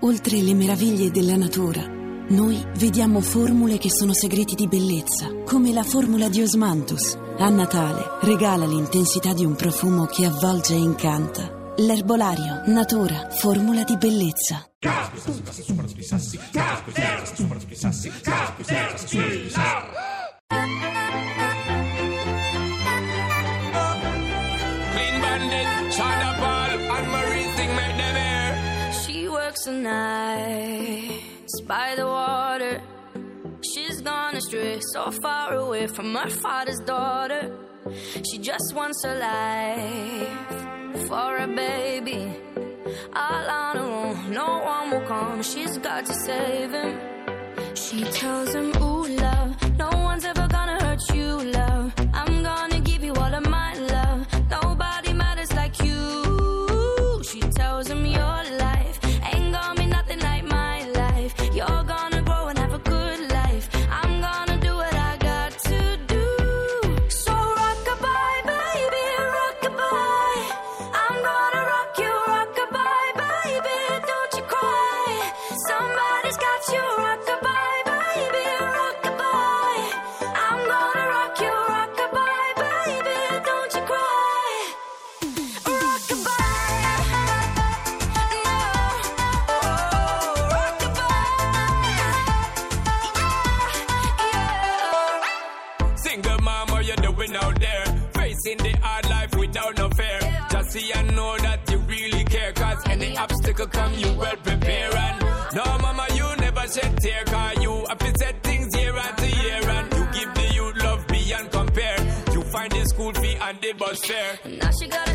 oltre le meraviglie della natura, noi vediamo formule che sono segreti di bellezza, come la formula di Osmanthus. A Natale regala l'intensità di un profumo che avvolge e incanta. L'erbolario, natura, formula di bellezza. Clean bandit, China Paul, and Works the nights by the water. She's gone astray, so far away from her father's daughter. She just wants a life for a baby. All on her own, no one will come. She's got to save him. She tells him, Ooh, love, no tear. Cause you have to set things year after year. And you give the youth love beyond compare. You find the school fee and the bus fare. Now she got a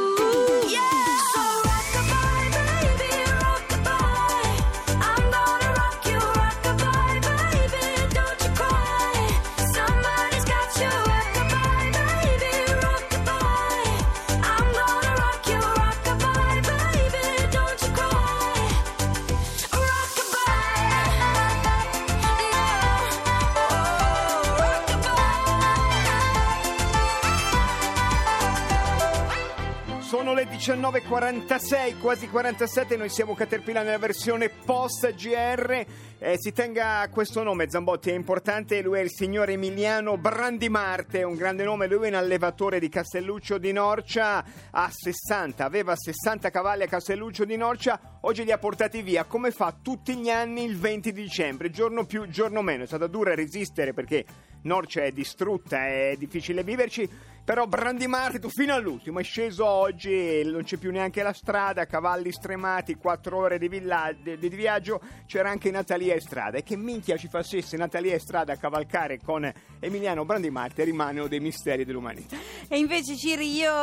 19.46, quasi 47, noi siamo Caterpillar nella versione post GR. Eh, si tenga questo nome, Zambotti, è importante, lui è il signor Emiliano Brandimarte, un grande nome, lui è un allevatore di Castelluccio di Norcia, ha 60, aveva 60 cavalli a Castelluccio di Norcia, oggi li ha portati via, come fa tutti gli anni il 20 dicembre, giorno più, giorno meno, è stata dura resistere perché Norcia è distrutta, è difficile viverci, però Brandimarte tu fino all'ultimo è sceso oggi, non c'è più neanche la strada, cavalli stremati, 4 ore di, villa- di- di viaggio, c'era anche Natalia Estrada. E che minchia ci facesse Natalia Estrada a cavalcare con Emiliano Brandimarte rimane uno dei misteri dell'umanità. E invece Ciri io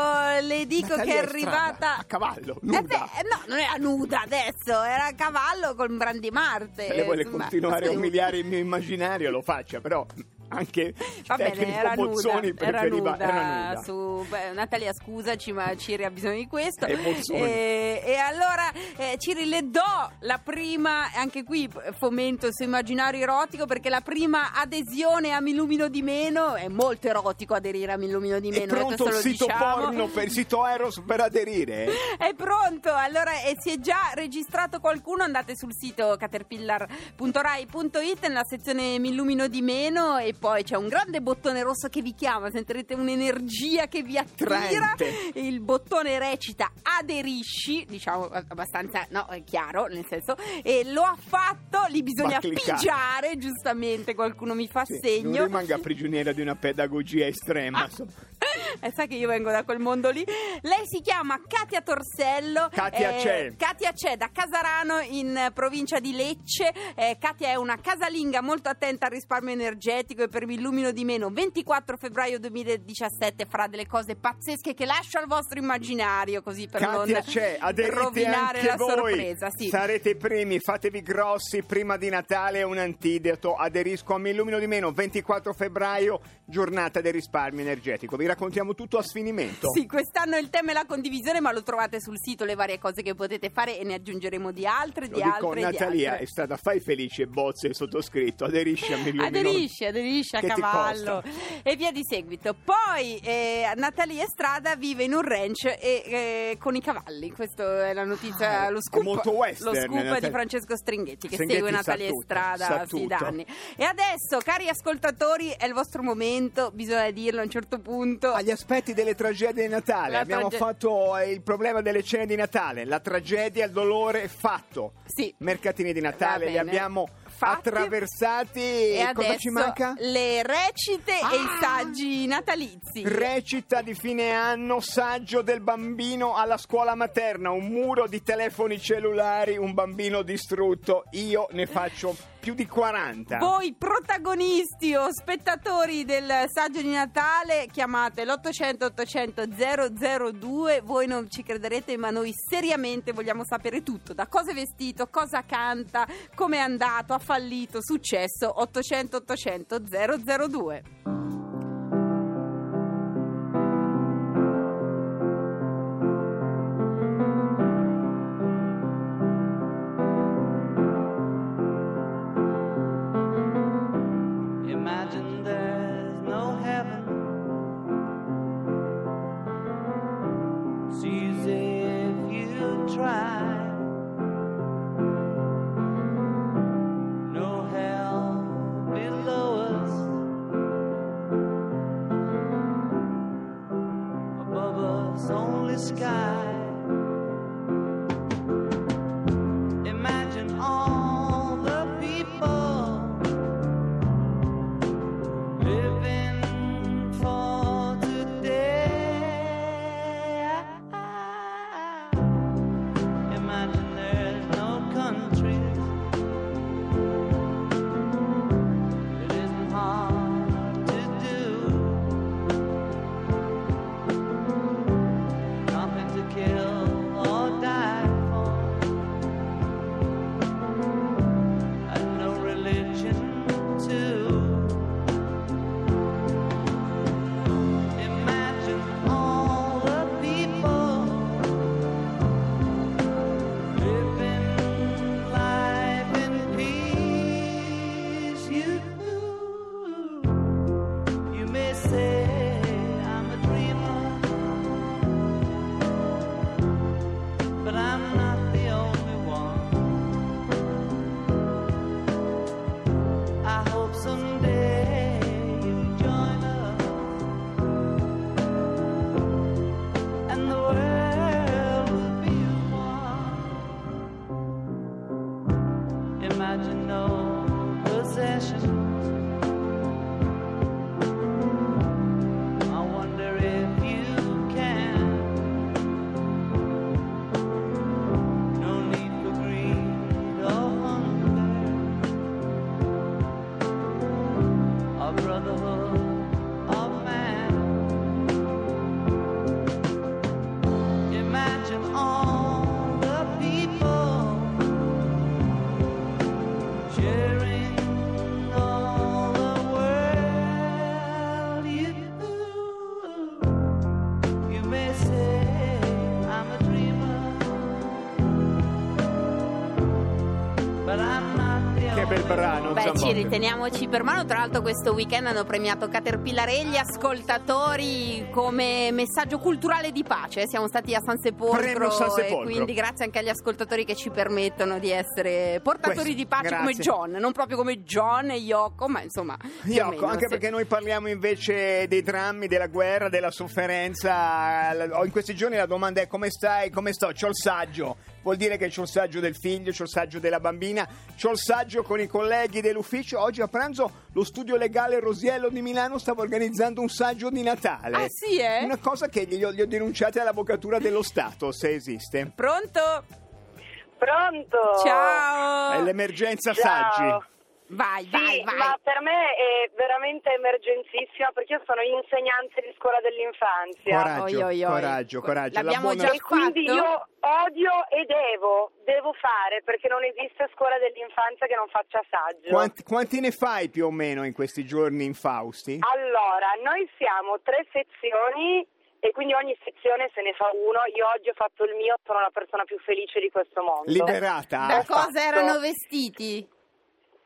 le dico Natalia che è Estrada, arrivata a cavallo, Eh nuda. beh, no, non era nuda adesso, era a cavallo con Brandimarte. Se lei vuole insomma. continuare a umiliare il mio immaginario lo faccia, però anche Va bene, era nuda, Bozzoni era preferiva nuda, era nuda. Su, beh, Natalia scusaci ma Ciri ha bisogno di questo E e, e allora eh, Ciri le do la prima anche qui fomento il suo immaginario erotico perché la prima adesione a Mi illumino di meno è molto erotico aderire a Mi illumino di È meno pronto questo il sito diciamo. porno per il sito Eros per aderire? È pronto, allora e si è già registrato qualcuno, andate sul sito caterpillar.rai.it nella sezione Mi illumino di meno e poi c'è un grande bottone rosso che vi chiama, sentirete un'energia che vi attira. Traente. Il bottone recita aderisci, diciamo abbastanza no, è chiaro, nel senso, e lo ha fatto, lì bisogna pigiare, giustamente qualcuno mi fa Sì, segno. Non rimanga prigioniera di una pedagogia estrema. insomma. Eh, sai che io vengo da quel mondo lì. Lei si chiama Katia Torsello. Katia c'è. Katia c'è da Casarano in eh, provincia di Lecce. Eh, Katia è una casalinga molto attenta al risparmio energetico e per mi illumino di meno 24 febbraio 2017 farà delle cose pazzesche che lascio al vostro immaginario così per Katia non c'è, aderite rovinare la voi. sorpresa. Sì. Sarete i primi, fatevi grossi prima di Natale, è un antidoto. Aderisco a Mi illumino di meno, 24 febbraio, giornata del risparmio energetico. Vi raccontiamo tutto a sfinimento. Sì, quest'anno il tema è la condivisione, ma lo trovate sul sito le varie cose che potete fare e ne aggiungeremo di altre, Lo di dico, altre, di Natalia altre. è stata fai felice, bozze, sottoscritto, aderisci a Mi illumino. Aderisci, aderisci a cavallo e via di seguito. Poi eh, Natalia Estrada vive in un ranch e, eh, con i cavalli. Questa è la notizia, Ah, lo scoop, molto western, lo scoop Natalia. di Francesco Stringhetti che Stringhetti segue Natalia tutto, Estrada sì, da anni. E adesso, cari ascoltatori, è il vostro momento, bisogna dirlo a un certo punto. Agli aspetti delle tragedie di Natale. La Abbiamo trage- fatto eh, il problema delle cene di Natale, la tragedia, il dolore fatto. Sì. Mercatini di Natale li abbiamo Fatti. attraversati. E cosa ci manca? le recite e i Ah! saggi natalizi. Recita di fine anno, saggio del bambino alla scuola materna, un muro di telefoni cellulari, un bambino distrutto. Io ne faccio più di 40. Voi protagonisti o spettatori del saggio di Natale chiamate l'800 800 002 voi non ci crederete ma noi seriamente vogliamo sapere tutto. Da cosa è vestito, cosa canta, come è andato, ha fallito, successo 800 800 002 try. Bel brano, Beh, ci riteniamoci per mano. Tra l'altro, questo weekend hanno premiato Caterpillar e gli ascoltatori come messaggio culturale di pace. Siamo stati a San Sepolcro, San e Sepolcro. quindi grazie anche agli ascoltatori che ci permettono di essere portatori Questo, di pace come grazie. John, non proprio come John e Yoko, ma insomma. Yoko, meno, anche sì. perché noi parliamo invece dei drammi, della guerra, della sofferenza. L- In questi giorni la domanda è come stai? Come sto? C'ho il saggio. Vuol dire che c'ho il saggio del figlio, c'ho il saggio della bambina, c'ho il saggio con i colleghi dell'ufficio. Oggi a pranzo lo studio legale Rosiello di Milano stava organizzando un saggio di Natale. Ah, sì, eh? Una cosa che gli ho, gli ho denunciate all'avvocatura dello Stato, se esiste. Pronto? Pronto? Ciao! È l'emergenza Ciao. saggi. Vai, Sì, vai, vai. ma per me è veramente emergenzissima perché io sono insegnante di scuola dell'infanzia. Coraggio, Oi, oi, oi. coraggio, coraggio. La L'abbiamo buona- già E quindi fatto? io odio e devo, devo fare perché non esiste scuola dell'infanzia che non faccia saggio. Quanti, quanti ne fai più o meno in questi giorni infausti? Allora, noi siamo tre sezioni e quindi ogni sezione se ne fa uno. Io oggi ho fatto il mio, sono la persona più felice di questo mondo. Liberata. Da Ah, cosa fatto. erano vestiti?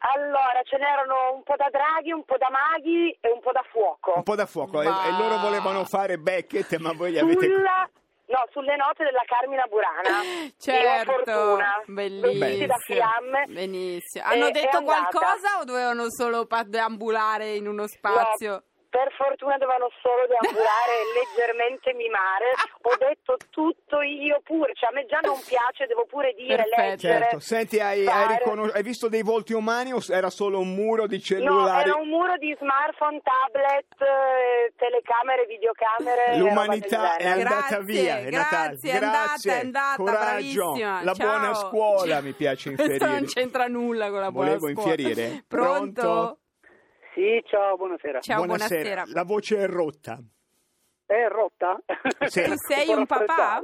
Allora, ce n'erano un po' da draghi, un po' da maghi e un po' da fuoco. Un po' da fuoco. E, Ma- e loro volevano fare Beckett, ma voi li avete... Sulla... No, sulle note della Carmina Burana. Certo, fortuna. bellissimo. Da fiamme. Benissimo. E- Hanno è detto qualcosa o dovevano solo deambulare in uno spazio? No, per fortuna dovevano solo deambulare e leggermente mimare. Ho detto tutto io pure, cioè a me già non piace, devo pure dire, Perfetto. leggere. Certo, senti, hai, hai, riconos- hai visto dei volti umani o era solo un muro di No, cellulari? era un muro di smartphone, tablet, eh, telecamere, videocamere. e L'umanità è andata Grazie, via, è Natale. grazie, è andata, Grazie, è andata, coraggio, bravissima. la Ciao. buona scuola mi piace Questo infierire. non c'entra nulla con la buona Volevo scuola. infierire. Pronto? Pronto? Sì, ciao, buonasera. Ciao, buonasera. La voce è rotta. È rotta? Sì. Tu sei un papà?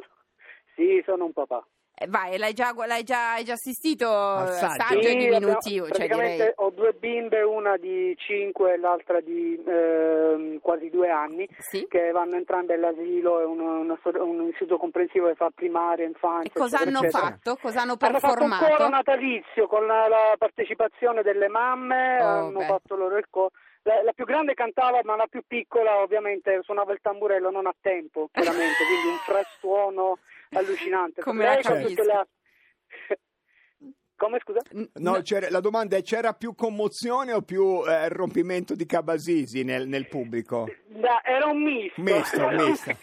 Sì, sono un papà. Eh, vai, l'hai già, l'hai già, hai già assistito Al al saggio. Sì, diminutivo, abbiamo- cioè ho due bimbe, una di 5 e l'altra di ehm, quasi due anni, Sì. che vanno entrambe all'asilo, è un, so- un istituto comprensivo che fa primaria, infanzia. E cosa eccetera, hanno eccetera. fatto? Cosa hanno Hanno fatto un coro performato? natalizio con la, la partecipazione delle mamme, Oh, hanno beh. fatto loro il coro. La, la più grande cantava, ma la più piccola ovviamente suonava il tamburello non a tempo, chiaramente, quindi un frastuono allucinante. Come la capisco. la- Come scusa? No, c'era- la domanda è c'era più commozione o più eh, rompimento di cabasisi nel, nel pubblico? Da- era un misto. Misto, misto.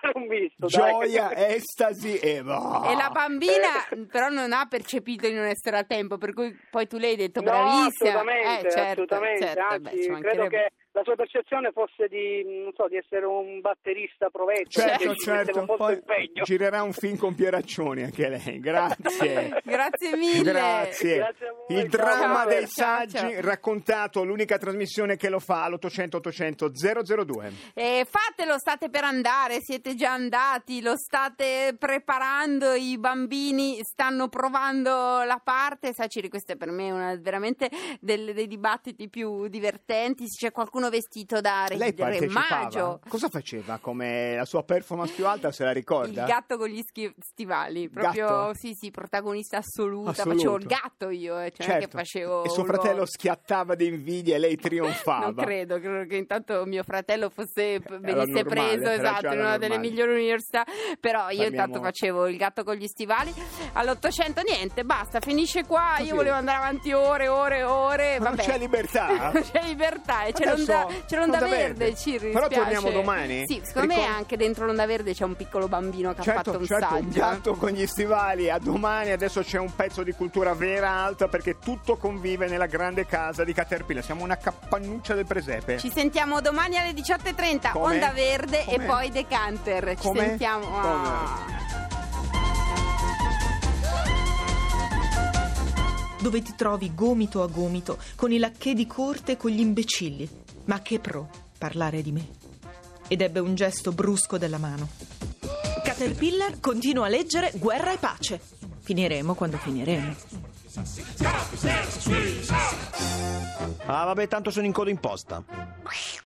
era un misto. dai. Gioia, estasi e... boh. E la bambina però non ha percepito di non essere a tempo, per cui poi tu le hai detto No, bravissima. assolutamente, Eh, certo, assolutamente. certo, Anzi, beh, credo che la sua percezione fosse di, non so, di essere un batterista provetto. Certo, che certo, poi impegno. girerà un film con Pieraccioni anche lei, grazie. Grazie mille. Grazie. Grazie a voi, Il dramma Ciao, dei ciao, saggi ciao. raccontato, l'unica trasmissione che lo fa all'800 800 002. Eh, fatelo, state per andare, siete già andati, lo state preparando, i bambini stanno provando la parte. Sai, Ciri, questa è per me una, veramente del- dei dibattiti più divertenti. C'è qualcuno vestito da re, Lei re partecipava? maggio. Cosa faceva come la sua performance più alta, se la ricorda? Il gatto con gli schi- stivali, proprio Gatto? sì, sì, protagonista assoluta. Facevo il gatto io, eh, cioè Certo. facevo E suo un fratello ruolo. schiattava di invidia e lei trionfava. Non credo, credo che intanto mio fratello fosse venisse normale, preso esatto in una delle normale. migliori università, però io Parliamo- intanto facevo il gatto con gli stivali. All'800 niente, basta, finisce qua. Così. Io volevo andare avanti ore, ore, ore. Ma non Vabbè. c'è libertà? Non c'è libertà e c'è l'onda, c'è l'onda l'onda verde, verde. ci Però torniamo domani? Sì, secondo me Ricor- anche dentro l'onda verde c'è un piccolo bambino che ha Certo, fatto un certo, un saggio. gatto con gli stivali a domani, adesso c'è un pezzo di cultura vera alta perché tutto convive nella grande casa di Caterpillar, siamo una cappannuccia del presepe. Ci sentiamo domani alle 18.30, Come? Onda Verde Come? e poi Decanter. Ci Come? sentiamo. Come? Ah. dove ti trovi gomito a gomito con i lacchè di corte e con gli imbecilli. Ma che pro parlare di me. Ed ebbe un gesto brusco della mano. Caterpillar continua a leggere Guerra e pace. Finiremo quando finiremo. Ah, vabbè, tanto sono in coda in posta.